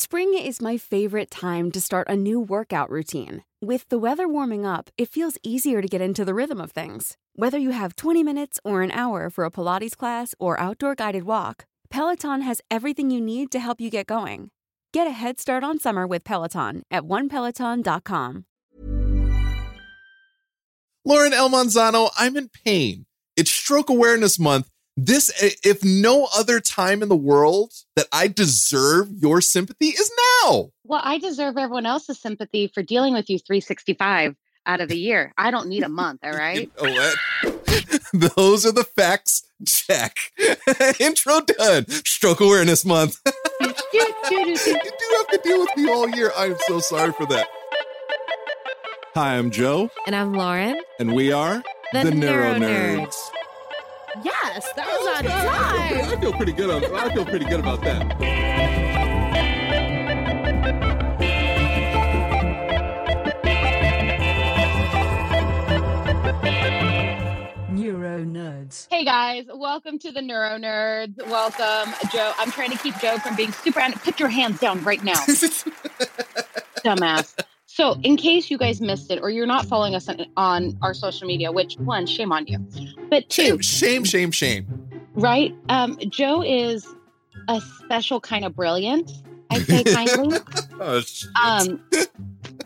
Spring is my favorite time to start a new workout routine. With the weather warming up, it feels easier to get into the rhythm of things. Whether you have 20 minutes or an hour for a Pilates class or outdoor guided walk, Peloton has everything you need to help you get going. Get a head start on summer with Peloton at onepeloton.com. Lauren El Manzano, I'm in pain. It's Stroke Awareness Month. This, if no other time in the world that I deserve your sympathy, is now. Well, I deserve everyone else's sympathy for dealing with you 365 out of the year. I don't need a month, all right? you know Those are the facts. Check. Intro done. Stroke Awareness Month. you do have to deal with me all year. I am so sorry for that. Hi, I'm Joe. And I'm Lauren. And we are the, the Neuro, Nerds. Yes, that was oh, on time. I feel pretty good. On, I feel pretty good about that. Neuro Nerds. Hey guys, welcome to the Neuro Nerds. Welcome, Joe. I'm trying to keep Joe from being super. Put your hands down right now, dumbass. So, in case you guys missed it or you're not following us on, on our social media, which one, shame on you, but two, shame, shame, shame, shame. Right? Um, Joe is a special kind of brilliant. I say kindly. oh, um,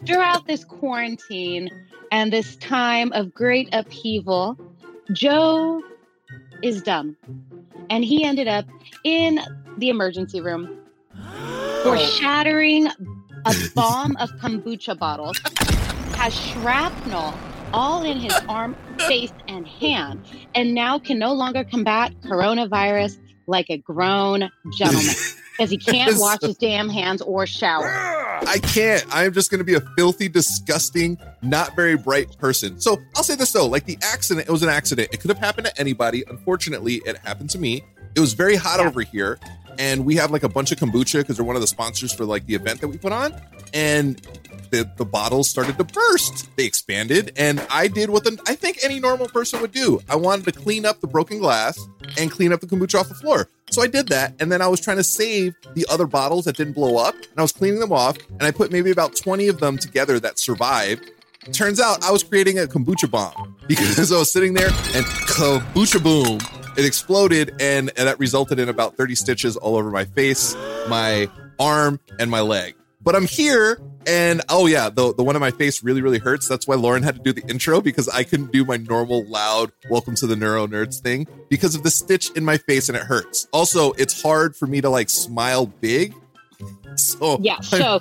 throughout this quarantine and this time of great upheaval, Joe is dumb, and he ended up in the emergency room for shattering a bomb of kombucha bottles, has shrapnel all in his arm, face, and hand, and now can no longer combat coronavirus like a grown gentleman because he can't wash his damn hands or shower. I can't. I'm just going to be a filthy, disgusting, not very bright person. So I'll say this though like the accident, it was an accident. It could have happened to anybody. Unfortunately, it happened to me. It was very hot yeah. over here and we have like a bunch of kombucha because they're one of the sponsors for like the event that we put on. And the, the bottles started to burst. They expanded. And i did what the, i think any normal person would do. I wanted to clean up the broken glass and clean up the kombucha off the floor. So i did that. And then i was trying to save the other bottles that didn't blow up. And i was cleaning them off. And i put maybe about 20 of them together that survived. Turns out i was creating a kombucha bomb because i was sitting there and kombucha boom it exploded and, and that resulted in about 30 stitches all over my face, my arm, and my leg. But I'm here and oh yeah, the the one on my face really really hurts. That's why Lauren had to do the intro because I couldn't do my normal loud welcome to the neuro nerds thing because of the stitch in my face and it hurts. Also, it's hard for me to like smile big. So Yeah, so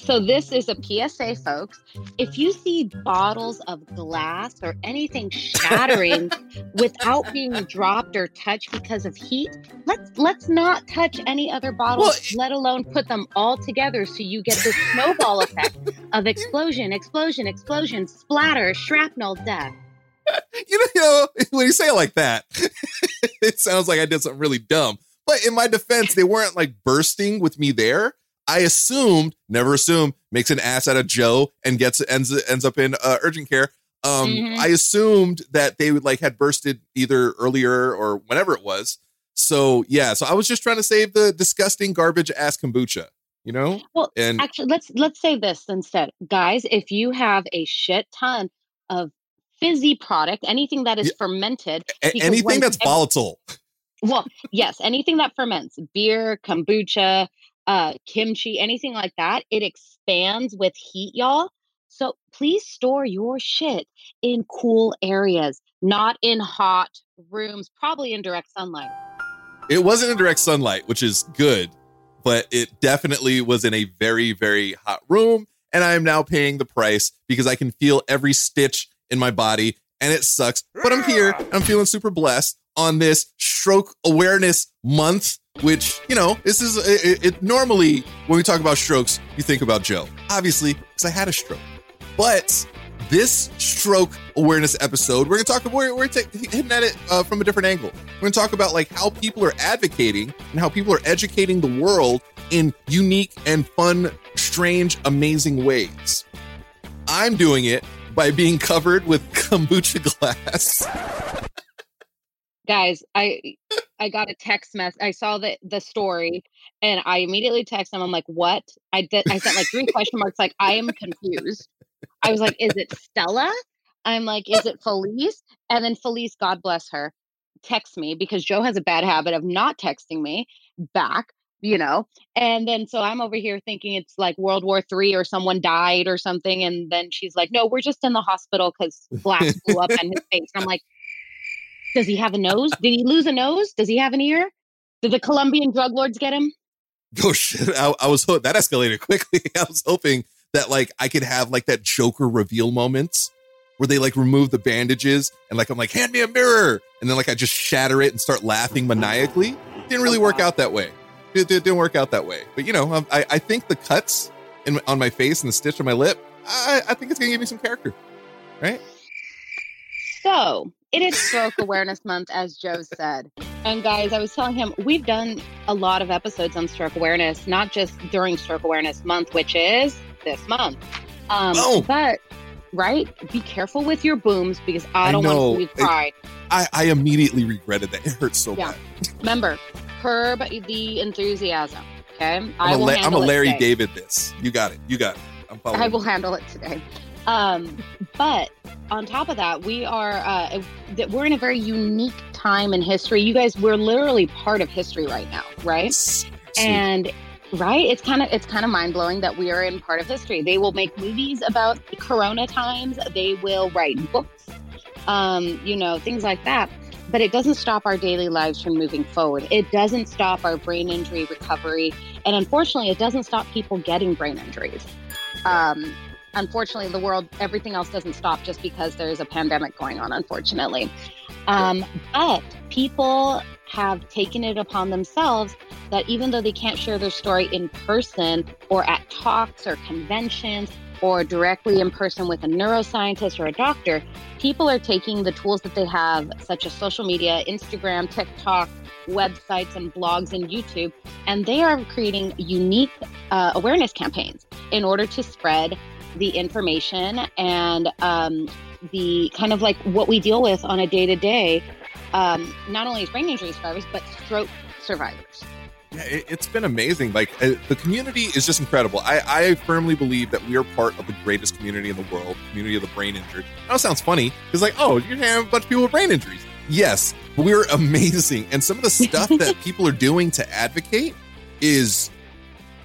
so, this is a PSA, folks. If you see bottles of glass or anything shattering without being dropped or touched because of heat, let's let's not touch any other bottles, well, let alone put them all together so you get the snowball effect of explosion, explosion, explosion, splatter, shrapnel, death. You know, you know, when you say it like that, it sounds like I did something really dumb. But in my defense, they weren't like bursting with me there. I assumed, never assume, makes an ass out of Joe and gets ends ends up in uh, urgent care. Um, mm-hmm. I assumed that they would like had bursted either earlier or whenever it was. So yeah, so I was just trying to save the disgusting garbage ass kombucha, you know. Well, and actually, let's let's say this instead, guys. If you have a shit ton of fizzy product, anything that is yeah, fermented, anything that's volatile. Well, yes, anything that ferments, beer, kombucha, uh, kimchi, anything like that, it expands with heat, y'all. So please store your shit in cool areas, not in hot rooms, probably in direct sunlight. It wasn't in direct sunlight, which is good, but it definitely was in a very, very hot room. And I am now paying the price because I can feel every stitch in my body and it sucks. But I'm here. I'm feeling super blessed on this stroke awareness month, which, you know, this is it, it normally when we talk about strokes, you think about Joe, obviously, because I had a stroke. But this stroke awareness episode, we're gonna talk. about We're, we're t- hitting at it uh, from a different angle. We're gonna talk about like how people are advocating and how people are educating the world in unique and fun, strange, amazing ways. I'm doing it by being covered with kombucha glass. Guys, I I got a text message I saw the the story and I immediately texted him. I'm like, "What?" I did. I sent like three question marks. Like, I am confused. I was like, "Is it Stella?" I'm like, "Is it Felice?" And then Felice, God bless her, texts me because Joe has a bad habit of not texting me back you know and then so i'm over here thinking it's like world war three or someone died or something and then she's like no we're just in the hospital because glass blew up in his face and i'm like does he have a nose? Did he lose a nose? Does he have an ear? Did the colombian drug lords get him? Oh shit. I, I was that escalated quickly. I was hoping that like i could have like that joker reveal moments where they like remove the bandages and like i'm like hand me a mirror! And then like i just shatter it and start laughing maniacally. Didn't really work out that way. It, it, didn't work out that way. But you know, um, I, I think the cuts in, on my face and the stitch on my lip, I, I think it's gonna give me some character, right? So it is Stroke Awareness Month, as Joe said. And guys, I was telling him we've done a lot of episodes on stroke awareness, not just during Stroke Awareness Month, which is this month. Um, oh. But right, be careful with your booms because I don't I want to cry. I, I immediately regretted that. It hurts so yeah. bad. Remember, curb the enthusiasm. Okay, I'm I will. A, I'm a Larry David. This you got it. You got it. I'm I will handle it today. Um, but on top of that, we are uh, we're in a very unique time in history. You guys, we're literally part of history right now, right? Sweet. And right, it's kind of it's kind of mind blowing that we are in part of history. They will make movies about Corona times. They will write books, um, you know, things like that but it doesn't stop our daily lives from moving forward. It doesn't stop our brain injury recovery. And unfortunately, it doesn't stop people getting brain injuries. Um, unfortunately, the world, everything else doesn't stop just because there's a pandemic going on, unfortunately. Um, but people have taken it upon themselves that even though they can't share their story in person or at talks or conventions or directly in person with a neuroscientist or a doctor, people are taking the tools that they have, such as social media, Instagram, TikTok, websites, and blogs and YouTube, and they are creating unique uh, awareness campaigns in order to spread the information and um, the kind of like what we deal with on a day to day, not only as brain injury survivors, but stroke survivors. Yeah, it, has been amazing. Like uh, the community is just incredible. I, I firmly believe that we are part of the greatest community in the world, community of the brain injured. That sounds funny. It's like, oh, you're having a bunch of people with brain injuries. Yes, we're amazing. And some of the stuff that people are doing to advocate is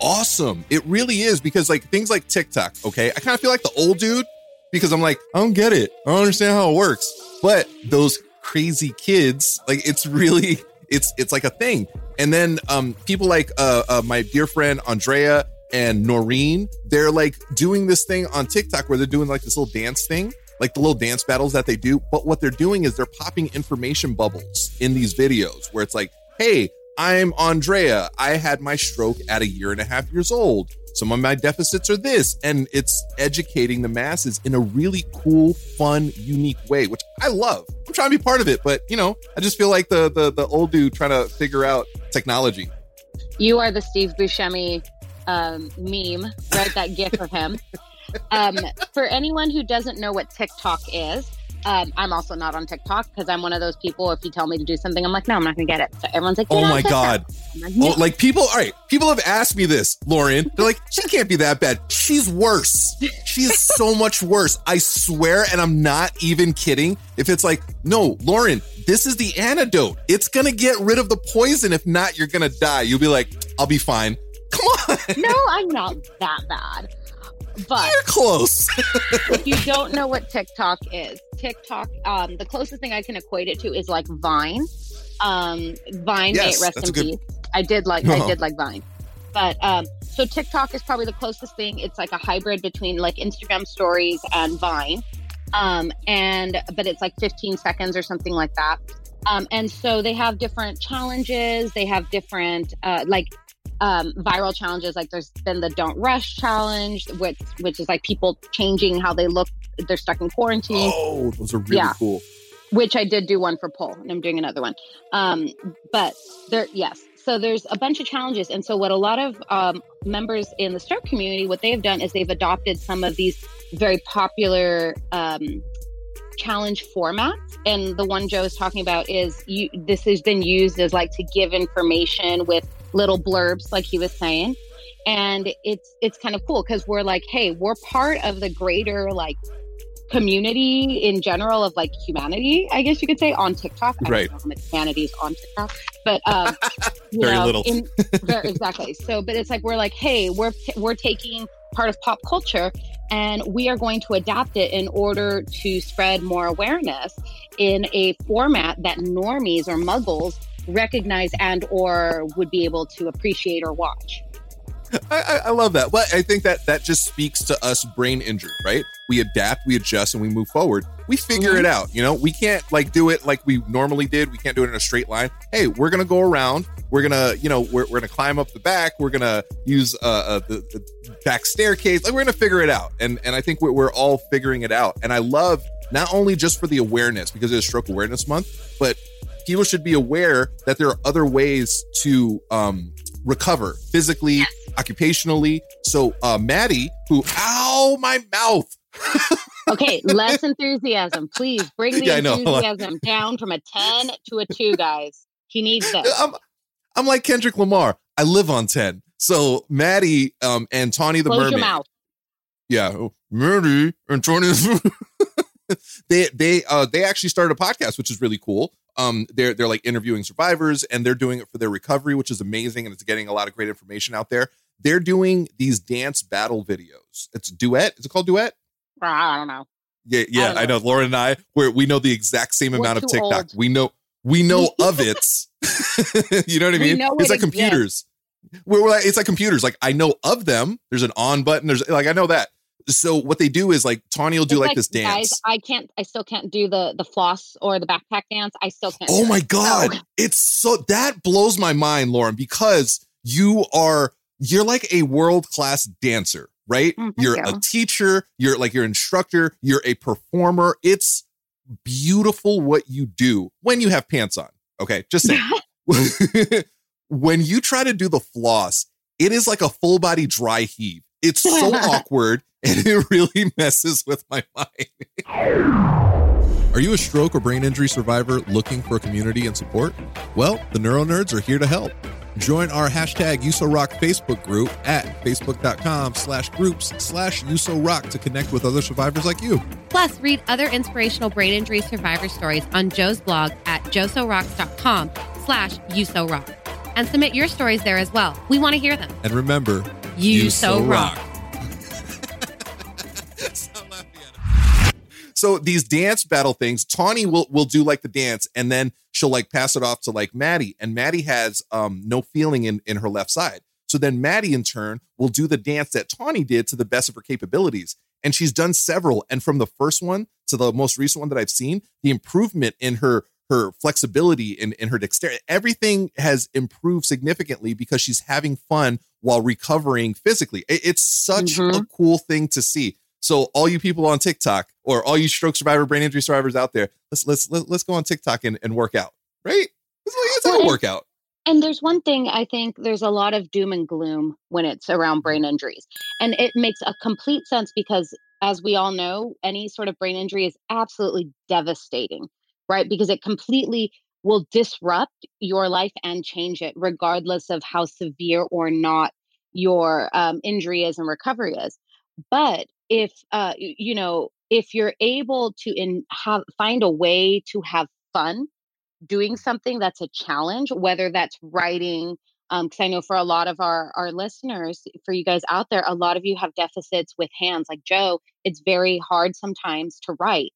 awesome. It really is because like things like TikTok, okay? I kind of feel like the old dude because I'm like, I don't get it. I don't understand how it works. But those crazy kids, like it's really it's it's like a thing. And then um, people like uh, uh, my dear friend Andrea and Noreen, they're like doing this thing on TikTok where they're doing like this little dance thing, like the little dance battles that they do. But what they're doing is they're popping information bubbles in these videos where it's like, hey, I'm Andrea. I had my stroke at a year and a half years old. Some of my deficits are this, and it's educating the masses in a really cool, fun, unique way, which I love. I'm trying to be part of it, but you know, I just feel like the the, the old dude trying to figure out technology. You are the Steve Buscemi um, meme, right? That gif of him. Um, for anyone who doesn't know what TikTok is, um, I'm also not on TikTok because I'm one of those people. If you tell me to do something, I'm like, no, I'm not going to get it. So everyone's like, oh my god, like, no. oh, like people. All right, people have asked me this, Lauren. They're like, she can't be that bad. She's worse. She is so much worse. I swear, and I'm not even kidding. If it's like, no, Lauren, this is the antidote. It's gonna get rid of the poison. If not, you're gonna die. You'll be like, I'll be fine. Come on. no, I'm not that bad. But you're close. if you don't know what TikTok is, TikTok, um, the closest thing I can equate it to is like Vine. Um, Vine, yes, rest in good... peace. I did like, I did like Vine, but um, so TikTok is probably the closest thing. It's like a hybrid between like Instagram Stories and Vine, um, and but it's like 15 seconds or something like that. Um, and so they have different challenges. They have different uh, like um, viral challenges. Like there's been the Don't Rush challenge, which which is like people changing how they look. They're stuck in quarantine. Oh, those are really yeah. cool. Which I did do one for poll, and I'm doing another one. Um, but there, yes. So there's a bunch of challenges, and so what a lot of um, members in the stroke community, what they have done is they've adopted some of these very popular um, challenge formats. And the one Joe is talking about is you, this has been used as like to give information with little blurbs, like he was saying. And it's it's kind of cool because we're like, hey, we're part of the greater like community in general of like humanity, I guess you could say, on TikTok. I right. don't know humanity is on TikTok, but um, very know, little. In, very, exactly. So, but it's like we're like, hey, we're we're taking part of pop culture and we are going to adapt it in order to spread more awareness in a format that normies or muggles recognize and or would be able to appreciate or watch. I, I, love that. Well, I think that that just speaks to us brain injured, right? We adapt, we adjust, and we move forward. We figure mm-hmm. it out. You know, we can't like do it like we normally did. We can't do it in a straight line. Hey, we're gonna go around. We're gonna, you know, we're, we're gonna climb up the back. We're gonna use uh, uh the, the, back staircase. Like we're gonna figure it out. And and I think we're, we're all figuring it out. And I love not only just for the awareness because it is Stroke Awareness Month, but people should be aware that there are other ways to um, recover physically, yes. occupationally. So, uh, Maddie, who, ow, my mouth. okay, less enthusiasm. Please bring the yeah, enthusiasm down from a 10 to a 2, guys. He needs this. I'm, I'm like Kendrick Lamar. I live on 10. So, Maddie um, and Tawny the Close Mermaid. Yeah, oh, Maddie and Tawny. they they uh they actually started a podcast, which is really cool. Um, they're they're like interviewing survivors and they're doing it for their recovery, which is amazing, and it's getting a lot of great information out there. They're doing these dance battle videos. It's duet. Is it called duet? I don't know. Yeah, yeah, I, I know. Lauren and I, where we know the exact same We're amount of TikTok. Old. We know we know of it. you know what I mean? it's it like computers. We're, we're like, it's like computers. Like I know of them. There's an on button. There's like I know that so what they do is like Tawny will do like, like, this dance. Guys, I can't. I still can't do the the floss or the backpack dance. I still can't. Oh my god, so. it's so that blows my mind, Lauren, because you are you're like a world class dancer, right? Mm, you're you. a teacher. You're like your instructor. You're a performer. It's beautiful what you do when you have pants on. Okay, just saying. when you try to do the floss, it is like a full body dry heave. It's so awkward and it really messes with my mind. Are you a stroke or brain injury survivor looking for community and support? Well, the Neuro Nerds are here to help. Join our hashtag USORock Facebook group at facebook.com slash groups slash USORock to connect with other survivors like you. Plus, read other inspirational brain injury survivor stories on Joe's blog at joesorocks.com slash USORock. And submit your stories there as well. We want to hear them. And remember, you, you so rock. rock. so these dance battle things, Tawny will will do like the dance, and then she'll like pass it off to like Maddie, and Maddie has um no feeling in in her left side. So then Maddie in turn will do the dance that Tawny did to the best of her capabilities. And she's done several. And from the first one to the most recent one that I've seen, the improvement in her her flexibility and, in her dexterity, everything has improved significantly because she's having fun while recovering physically. It's such mm-hmm. a cool thing to see. So all you people on TikTok or all you stroke survivor, brain injury survivors out there, let's let's let, us go on TikTok and, and work out, right? It's like a workout. And there's one thing I think there's a lot of doom and gloom when it's around brain injuries. And it makes a complete sense because as we all know, any sort of brain injury is absolutely devastating, right? Because it completely will disrupt your life and change it, regardless of how severe or not your um, injury is and recovery is. But if uh, you know if you're able to in have find a way to have fun doing something that's a challenge whether that's writing because um, I know for a lot of our our listeners, for you guys out there, a lot of you have deficits with hands. Like Joe, it's very hard sometimes to write.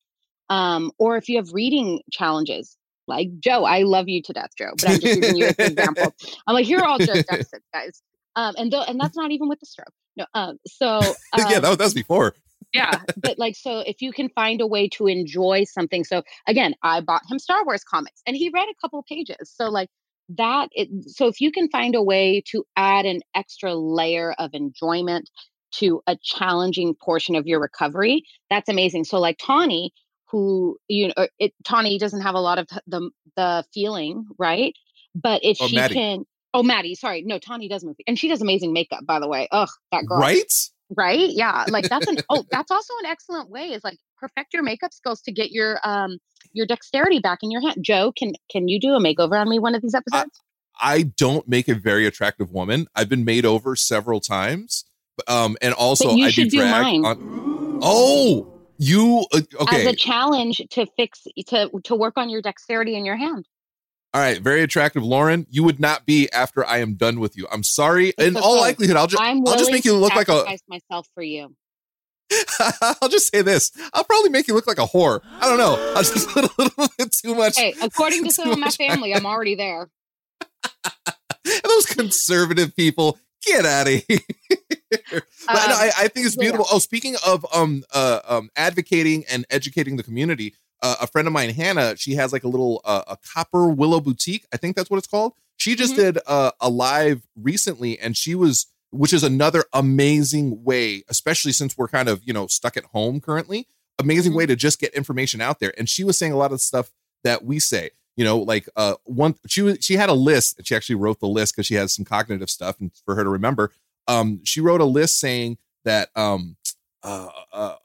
Um, or if you have reading challenges, like Joe, I love you to death, Joe, but I'm just using you as an example. I'm like, here are all Joe's deficits, guys. Um, and th- and that's not even with the stroke. No, um, so um, yeah, that, that was before. yeah, but like, so if you can find a way to enjoy something, so again, I bought him Star Wars comics, and he read a couple pages. So like, that it, so if you can find a way to add an extra layer of enjoyment to a challenging portion of your recovery that's amazing so like tawny who you know it tawny doesn't have a lot of the the feeling right but if oh, she Maddie. can oh maddie sorry no tawny does move and she does amazing makeup by the way ugh that girl right right yeah like that's an oh that's also an excellent way is like perfect your makeup skills to get your um your dexterity back in your hand. Joe, can can you do a makeover on me one of these episodes? I, I don't make a very attractive woman. I've been made over several times. Um, and also I do drag on. Oh, you uh, okay? As a challenge to fix to to work on your dexterity in your hand. All right, very attractive, Lauren. You would not be after I am done with you. I'm sorry. It's in okay. all likelihood, I'll just I'll just make you look like a myself for you. I'll just say this. I'll probably make you look like a whore. I don't know. I'll just a little bit too much. Hey, according to some of my family, I'm already there. Those conservative people, get out of here. um, I, I, think it's beautiful. Yeah. Oh, speaking of um uh um advocating and educating the community, uh, a friend of mine, Hannah, she has like a little uh, a copper willow boutique. I think that's what it's called. She just mm-hmm. did uh, a live recently, and she was which is another amazing way, especially since we're kind of, you know, stuck at home currently, amazing way mm-hmm. to just get information out there. And she was saying a lot of stuff that we say, you know, like uh one she was she had a list and she actually wrote the list because she has some cognitive stuff and for her to remember. Um, she wrote a list saying that um uh, uh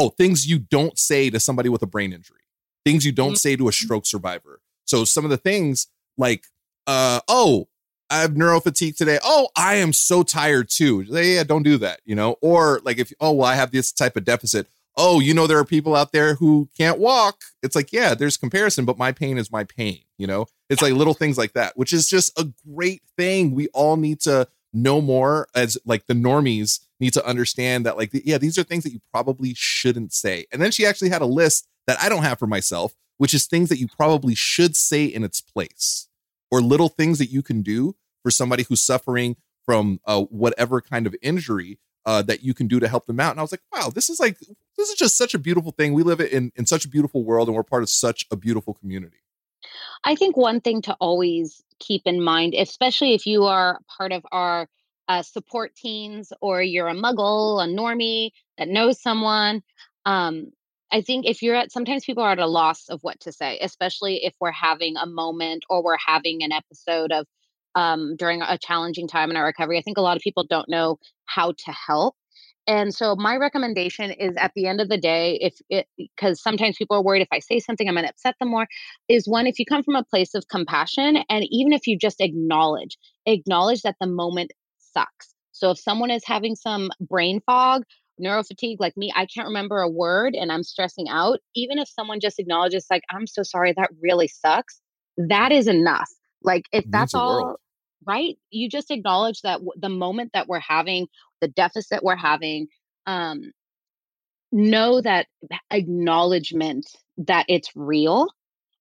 oh, things you don't say to somebody with a brain injury, things you don't mm-hmm. say to a stroke survivor. So some of the things like uh oh, I have neurofatigue today. Oh, I am so tired too. Yeah, don't do that, you know? Or like if, oh, well, I have this type of deficit. Oh, you know, there are people out there who can't walk. It's like, yeah, there's comparison, but my pain is my pain, you know? It's like little things like that, which is just a great thing. We all need to know more as like the normies need to understand that, like, yeah, these are things that you probably shouldn't say. And then she actually had a list that I don't have for myself, which is things that you probably should say in its place or little things that you can do for somebody who's suffering from uh, whatever kind of injury uh, that you can do to help them out. And I was like, wow, this is like this is just such a beautiful thing. We live in in such a beautiful world, and we're part of such a beautiful community. I think one thing to always keep in mind, especially if you are part of our uh, support teens or you're a muggle, a normie that knows someone. Um, I think if you're at sometimes people are at a loss of what to say, especially if we're having a moment or we're having an episode of um, during a challenging time in our recovery. I think a lot of people don't know how to help. And so my recommendation is at the end of the day, if it because sometimes people are worried if I say something, I'm gonna upset them more, is one, if you come from a place of compassion and even if you just acknowledge, acknowledge that the moment sucks. So if someone is having some brain fog, neurofatigue like me, I can't remember a word and I'm stressing out, even if someone just acknowledges, like, I'm so sorry, that really sucks, that is enough. Like if that's all right, you just acknowledge that w- the moment that we're having, the deficit we're having, um, know that acknowledgement that it's real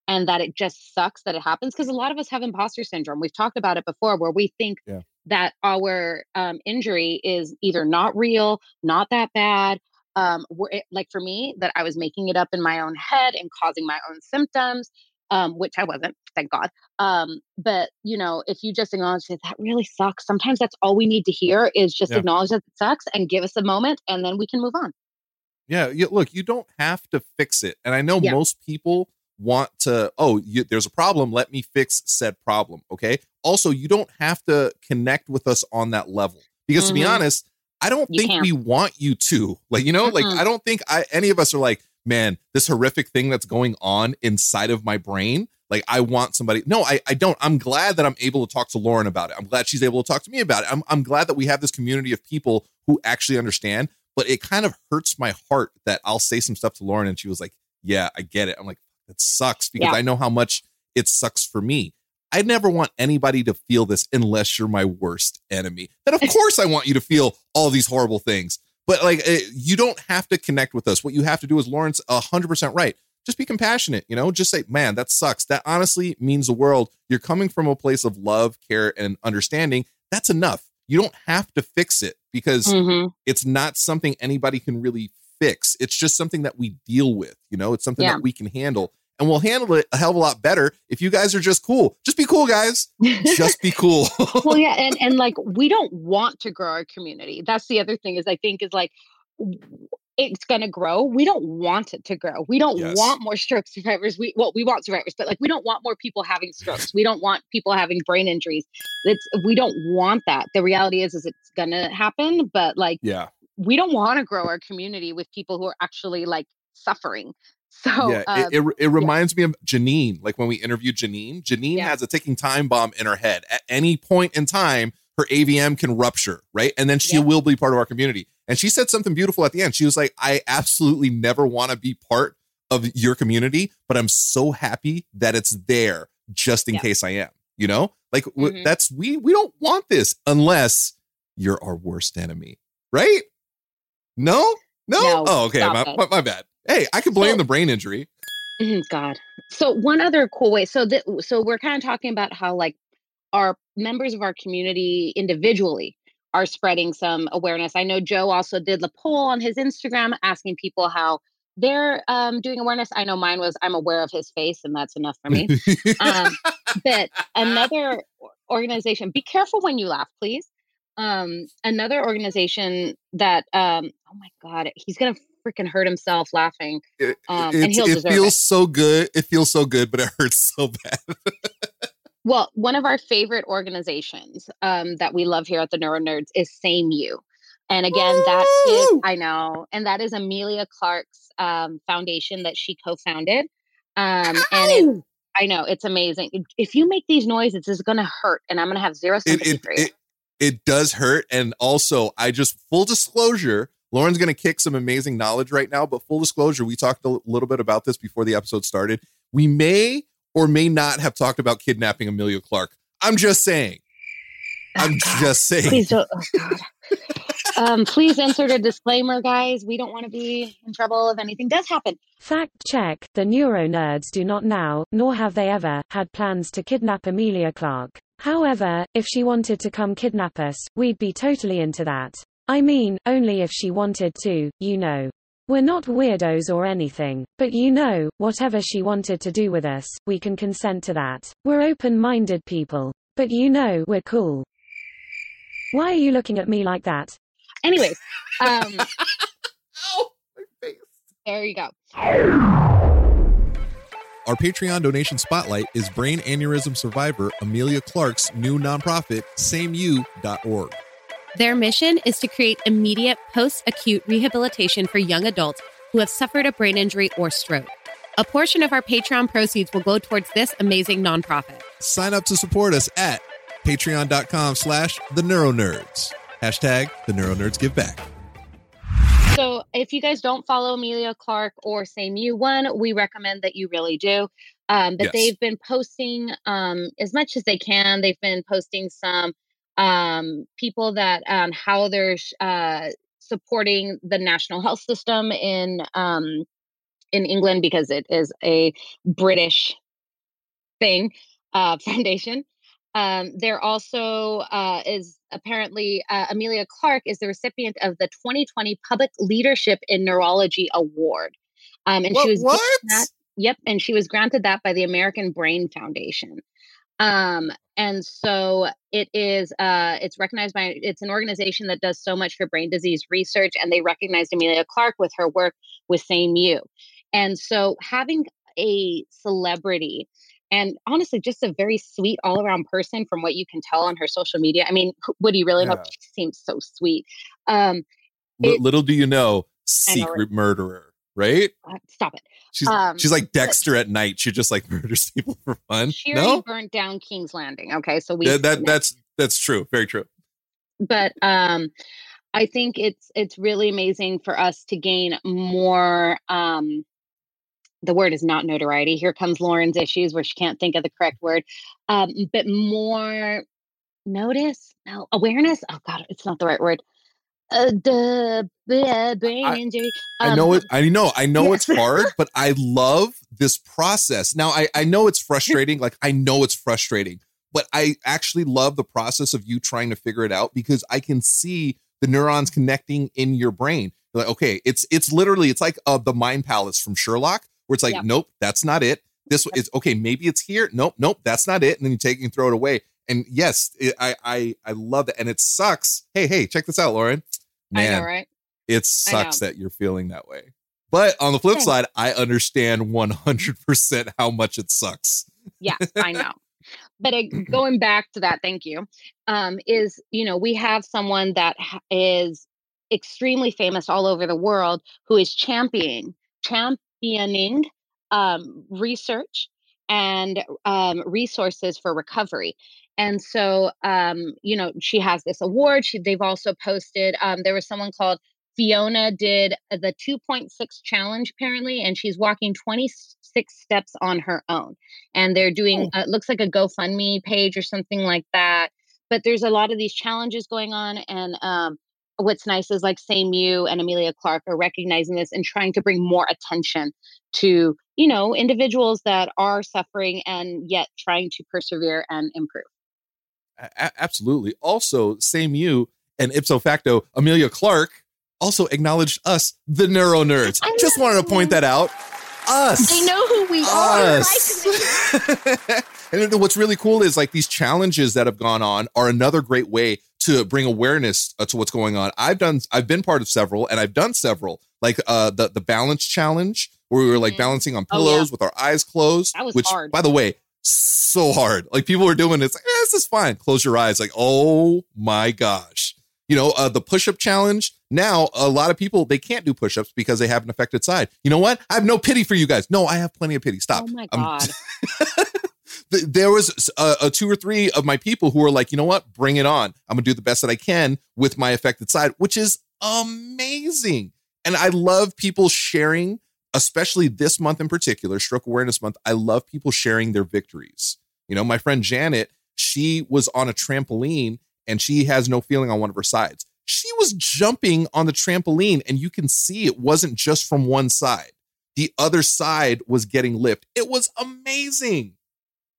and that it just sucks that it happens because a lot of us have imposter syndrome. We've talked about it before where we think yeah. That our um, injury is either not real, not that bad. Um, like for me, that I was making it up in my own head and causing my own symptoms um, which I wasn't, thank God. Um, but you know, if you just acknowledge that that really sucks, sometimes that's all we need to hear is just yeah. acknowledge that it sucks and give us a moment, and then we can move on. Yeah, you, look, you don't have to fix it, and I know yeah. most people want to. Oh, you, there's a problem. Let me fix said problem. Okay. Also, you don't have to connect with us on that level because, mm-hmm. to be mm-hmm. honest, I don't you think can't. we want you to. Like, you know, mm-hmm. like I don't think I any of us are like man, this horrific thing that's going on inside of my brain. Like I want somebody. No, I, I don't. I'm glad that I'm able to talk to Lauren about it. I'm glad she's able to talk to me about it. I'm, I'm glad that we have this community of people who actually understand. But it kind of hurts my heart that I'll say some stuff to Lauren and she was like, Yeah, I get it. I'm like, that sucks because yeah. I know how much it sucks for me. I never want anybody to feel this unless you're my worst enemy. Then of course I want you to feel all these horrible things. But like eh, you don't have to connect with us. What you have to do is Lauren's 100% right. Just be compassionate, you know? Just say, "Man, that sucks." That honestly means the world. You're coming from a place of love, care and understanding. That's enough. You don't have to fix it because mm-hmm. it's not something anybody can really fix. It's just something that we deal with, you know? It's something yeah. that we can handle and we'll handle it a hell of a lot better if you guys are just cool. Just be cool, guys. Just be cool. well, yeah, and and like we don't want to grow our community. That's the other thing is I think is like it's going to grow. We don't want it to grow. We don't yes. want more stroke survivors. We well, we want survivors, but like we don't want more people having strokes. we don't want people having brain injuries. It's we don't want that. The reality is, is it's going to happen. But like, yeah, we don't want to grow our community with people who are actually like suffering. So yeah, um, it, it, it, reminds yeah. me of Janine. Like when we interviewed Janine, Janine yeah. has a ticking time bomb in her head. At any point in time, her AVM can rupture, right? And then she yeah. will be part of our community. And she said something beautiful at the end. She was like, I absolutely never want to be part of your community, but I'm so happy that it's there just in case I am. You know, like mm-hmm. that's we we don't want this unless you're our worst enemy, right? No, no. no oh, okay. My, my, my, bad. Hey, I could blame so, the brain injury. Mm-hmm, God. So one other cool way. So that so we're kind of talking about how like our members of our community individually are spreading some awareness. I know Joe also did the poll on his Instagram asking people how they're um, doing awareness. I know mine was I'm aware of his face, and that's enough for me. um, but another organization, be careful when you laugh, please. Um, another organization that, um, oh my God, he's gonna freaking hurt himself laughing. Um, it, and he'll it feels it. so good. It feels so good, but it hurts so bad. well, one of our favorite organizations um, that we love here at the Neuro Nerds is Same You. And again, Woo! that is, I know, and that is Emilia Clarke's um, foundation that she co founded. Um, and it, I know, it's amazing. If you make these noises, it's going to hurt, and I'm going to have zero sympathy it, it, for you. It, it does hurt. And also, I just, full disclosure, Lauren's going to kick some amazing knowledge right now, but full disclosure, we talked a little bit about this before the episode started. We may or may not have talked about kidnapping Emilia Clarke. I'm just saying. I'm oh, just saying. Please don't. Oh, God. um, please insert a disclaimer, guys. We don't want to be in trouble if anything does happen. Fact check The Neuro Nerds do not now, nor have they ever, had plans to kidnap Emilia Clarke. However, if she wanted to come kidnap us, we'd be totally into that. I mean, only if she wanted to, you know. We're not weirdos or anything, but you know, whatever she wanted to do with us, we can consent to that. We're open-minded people. But you know, we're cool. Why are you looking at me like that? Anyways, um, Ow, my face. there you go. Our Patreon donation spotlight is brain aneurysm survivor Emilia Clarke's new nonprofit, sameyou.org. Their mission is to create immediate post acute rehabilitation for young adults who have suffered a brain injury or stroke. A portion of our Patreon proceeds will go towards this amazing nonprofit. Sign up to support us at patreon.com slash the neuronerds. Hashtag the neuronerds give back. So if you guys don't follow Emilia Clarke or Same You One, we recommend that you really do. Um, but yes. they've been posting um, as much as they can. They've been posting some um, people that um, how they're uh, supporting the national health system in um, in England because it is a British thing uh, foundation. Um, there also uh, is apparently uh, Emilia Clarke is the recipient of the 2020 Public Leadership in Neurology Award, um, and what, she was what? That, yep, and she was granted that by the American Brain Foundation. Um, and so it is uh, it's recognized by it's an organization that does so much for brain disease research and they recognized emilia clarke with her work with same you and so having a celebrity and honestly just a very sweet all around person from what you can tell on her social media i mean would you really yeah. know she seems so sweet. Um it, little do you know secret murderer right uh, stop it She's um, she's like Dexter at night. She just like murders people for fun. She no? burnt down King's Landing. Okay, so we that, that that's that's true. Very true. But um, I think it's it's really amazing for us to gain more um the word is not notoriety. Here comes Lauren's issues where she can't think of the correct word. Um, but more notice, no awareness. Oh God, it's not the right word. Uh, the brain I- injury. I Um, know it. I know. I know yeah. it's hard, but I love this process. Now, I, I know it's frustrating. Like, I know it's frustrating, but I actually love the process of you trying to figure it out because I can see the neurons connecting in your brain. You're like, okay, it's it's literally it's like uh, the mind palace from Sherlock, where it's like, Yep. nope, that's not it. This is okay. Maybe it's here. Nope, nope, that's not it. And then you take and throw it away. And yes, it, I I I love that. And it sucks. Hey, hey, check this out, Lauren. I Man, know, right? it sucks that you're feeling that way. But on the flip Thanks. side, I understand 100% how much it sucks. Yeah, I know. But going back to that, thank you. Um, is you know we have someone that is extremely famous all over the world who is championing championing um, research and um, resources for recovery. And so, um, you know, she has this award. She, they've also posted. Um, there was someone called Fiona did the 2.6 challenge apparently, and she's walking 26 steps on her own. And they're doing, uh, it looks like a GoFundMe page or something like that. But there's a lot of these challenges going on. And um, what's nice is like Same You and Emilia Clarke are recognizing this and trying to bring more attention to, you know, individuals that are suffering and yet trying to persevere and improve. A- absolutely. Also, same you and ipso facto, Emilia Clarke also acknowledged us, the neuro nerds. I Just wanted to point that out. Us. They know who we are. us. and what's really cool is like these challenges that have gone on are another great way to bring awareness uh, to what's going on. I've done, I've been part of several, and I've done several, like uh, the the balance challenge where we were like Mhm. balancing on Oh, pillows with our eyes closed. That was which, hard. by the way, so hard. Like people were doing this. Like, eh, this is fine. Close your eyes. Like, oh my gosh. You know, uh, the push-up challenge. Now, a lot of people they can't do push-ups because they have an affected side. You know what? I have no pity for you guys. No, I have plenty of pity. Stop. Oh my God. there was a, a two or three of my people who were like, you know what, bring it on. I'm gonna do the best that I can with my affected side, which is amazing. And I love people sharing, especially this month in particular, Stroke Awareness Month. I love people sharing their victories. You know, my friend Janet, she was on a trampoline and she has no feeling on one of her sides. She was jumping on the trampoline, and you can see it wasn't just from one side. The other side was getting lift. It was amazing.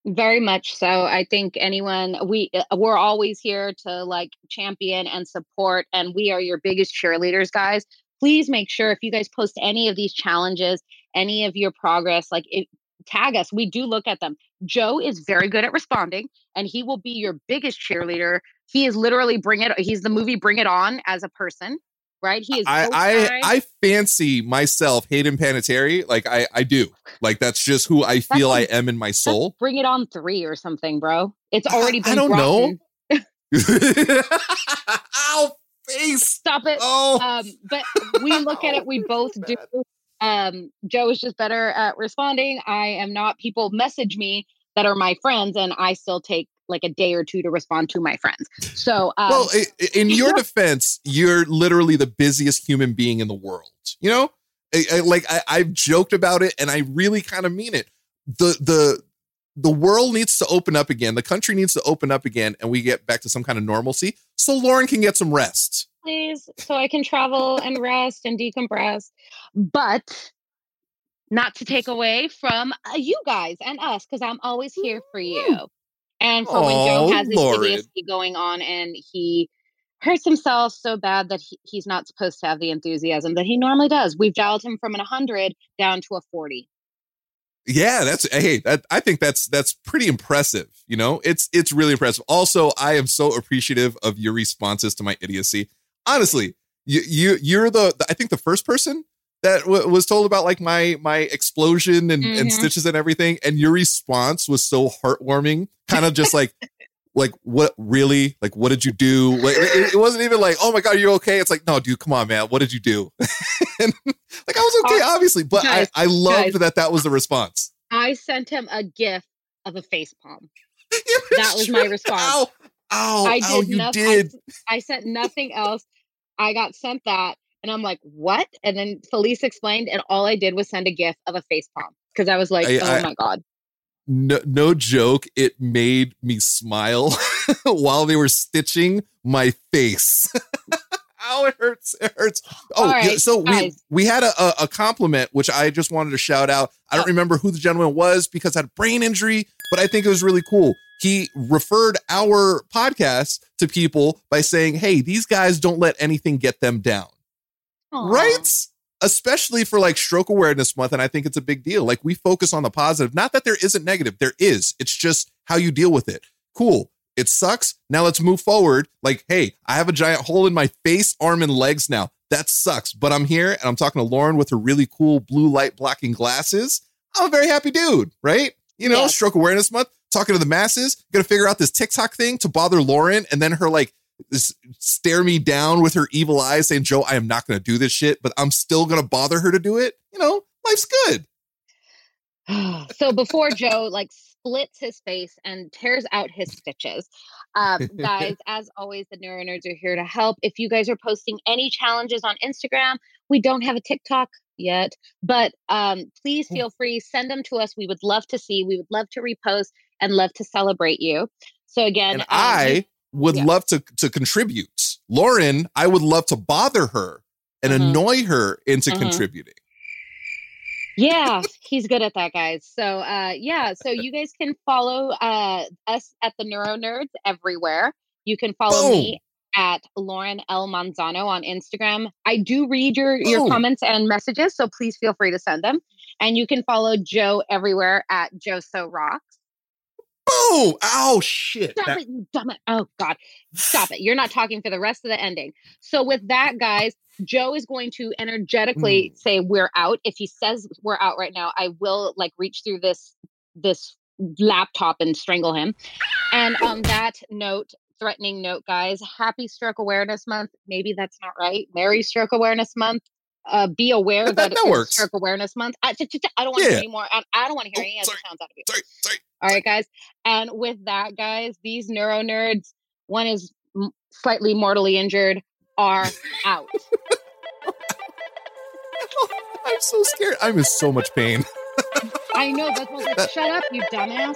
Very much so. I think anyone we uh, we're always here to like champion and support and we are your biggest cheerleaders guys. Please make sure if you guys post any of these challenges, any of your progress like it, tag us. We do look at them. Joe is very good at responding and he will be your biggest cheerleader. He is literally bring it he's the movie Bring It On as a person, right? He is I, I. I fancy myself Hayden Panettiere. Like I I do. Like that's just who I feel I am in my soul. Bring It On 3 or something, bro. It's already I been don't brought know. Ow, face. Stop it. Oh. um, but we look at it we both do um joe is just better at responding i am not people message me that are my friends and i still take like a day or two to respond to my friends so um, well, in your defense, you're literally the busiest human being in the world. You know, I- I- like I, I've joked about it, and I really kind of mean it. the the The world needs to open up again. The country needs to open up again, and we get back to some kind of normalcy, so Lauren can get some rest. please so i can travel and rest and decompress but not to take away from uh, you guys and us because i'm always here for you and for when joe has his Lauren. idiocy going on and he hurts himself so bad that he, he's not supposed to have the enthusiasm that he normally does we've dialed him from an 100 down to a 40 Yeah, that's hey, that I think that's that's pretty impressive. You know, it's it's really impressive. Also, I am so appreciative of your responses to my idiocy. Honestly, you you you're the I think the first person that w- was told about like my my explosion and and Mhm. stitches and everything, and your response was so heartwarming. Kind of just like. Like what really? Like what did you do? Like, it, it wasn't even like, oh my god, you're okay. It's like, no, dude, come on, man. What did you do? and like I was okay, obviously, but guys, I I loved guys. that that was the response. i sent him a gif of a face palm That was my response. Ow, ow, I ow did you nothing. did. I sent nothing else. I got sent that, And I'm like, what? And then Felice explained, and all I did was send a gif of a face palm because I was like, I, oh I, my God. No, no joke. It made me smile while they were stitching my face. Ow, it hurts. It hurts. Oh, right, yeah, so guys. we we had a, a compliment which I just wanted to shout out. I don't oh. remember who the gentleman was because I had a brain injury, but I think it was really cool. He referred our podcast to people by saying, "Hey, these guys don't let anything get them down." Aww. Right? Especially for like stroke awareness month. And I think it's a big deal. Like we focus on the positive. Not that there isn't negative, there is. It's just how you deal with it. Cool. It sucks. Now let's move forward. Like, hey, I have a giant hole in my face, arm, and legs now. That sucks. But I'm here and I'm talking to Lauren with her really cool blue light blocking glasses. I'm a very happy dude, right? You know, stroke awareness month, talking to the masses, gonna figure out this TikTok thing to bother Lauren and then her like stare me down with her evil eyes saying, Joe, I am not going to do this shit, but I'm still going to bother her to do it. You know, life's good. so before Joe like splits his face and tears out his stitches, um, guys, as always, the NeuroNerds are here to help. If you guys are posting any challenges on Instagram, we don't have a TikTok yet, but um, please feel free, send them to us. We would love to see, we would love to repost and love to celebrate you. So again, and um, I would yeah. love to to contribute. Lauren, I would love to bother her and mm-hmm. annoy her into mm-hmm. contributing. Yeah, he's good at that, guys. So uh yeah, so you guys can follow uh us at the NeuroNerds everywhere. You can follow Boom. me at Lauren L. Manzano on Instagram. I do read your your comments and messages, so please feel free to send them. And you can follow Joe everywhere at Joe So Rocks. Boom! Oh shit! Stop that- it, you dumb it! Oh god, stop it! You're not talking for the rest of the ending. So with that, guys, Joe is going to energetically mm. say we're out. If he says we're out right now, I will like reach through this this laptop and strangle him. And on that note, threatening note, guys, happy Stroke Awareness Month. Maybe that's not right. Merry Stroke Awareness Month. Uh, be aware that, that, that works. Stroke Awareness Month. I, I don't want to yeah. hear any more. I, I don't want to hear oh, any other sounds out of you. Sorry, sorry. All right, guys. And with that, guys, these neuro nerds, one is slightly mortally injured, are out. I'm so scared. I'm in so much pain. I know. That's like, shut up, you dumbass.